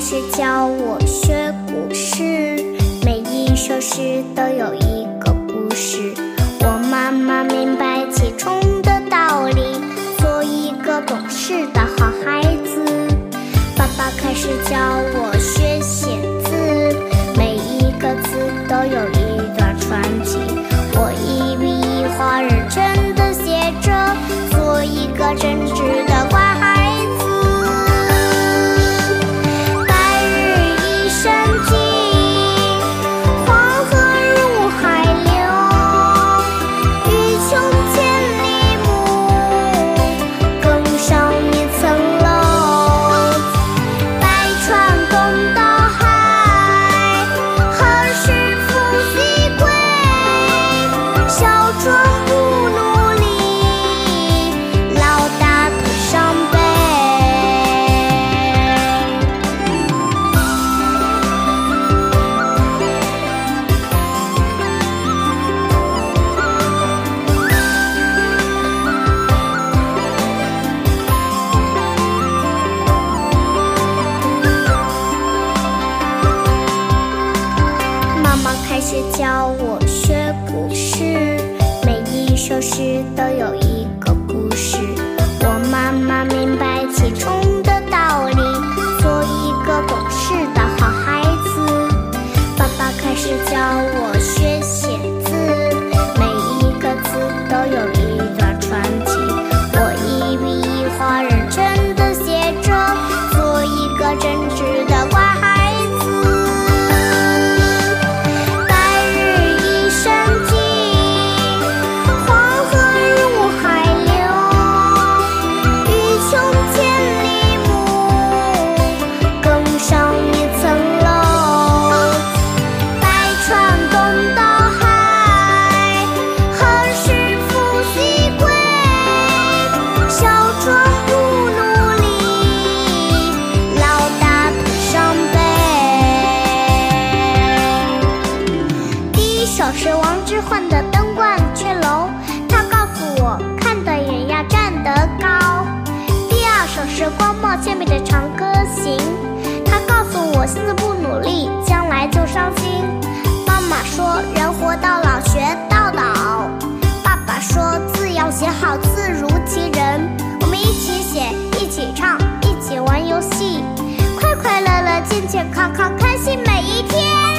开始教我学古诗，每一首诗都有一个故事。我慢慢明白其中的道理，做一个懂事的好孩子。爸爸开始教我学写字，每一个字都有开始教我学古诗，每一首诗都有一个故事。首是王之涣的《登鹳雀楼》，他告诉我看得远要站得高。第二首是光芒千米的《长歌行》，他告诉我心思不努力，将来就伤心。妈妈说人活到老学到老，爸爸说字要写好，字如其人。我们一起写，一起唱，一起玩游戏，快快乐乐，健健康康，开心每一天。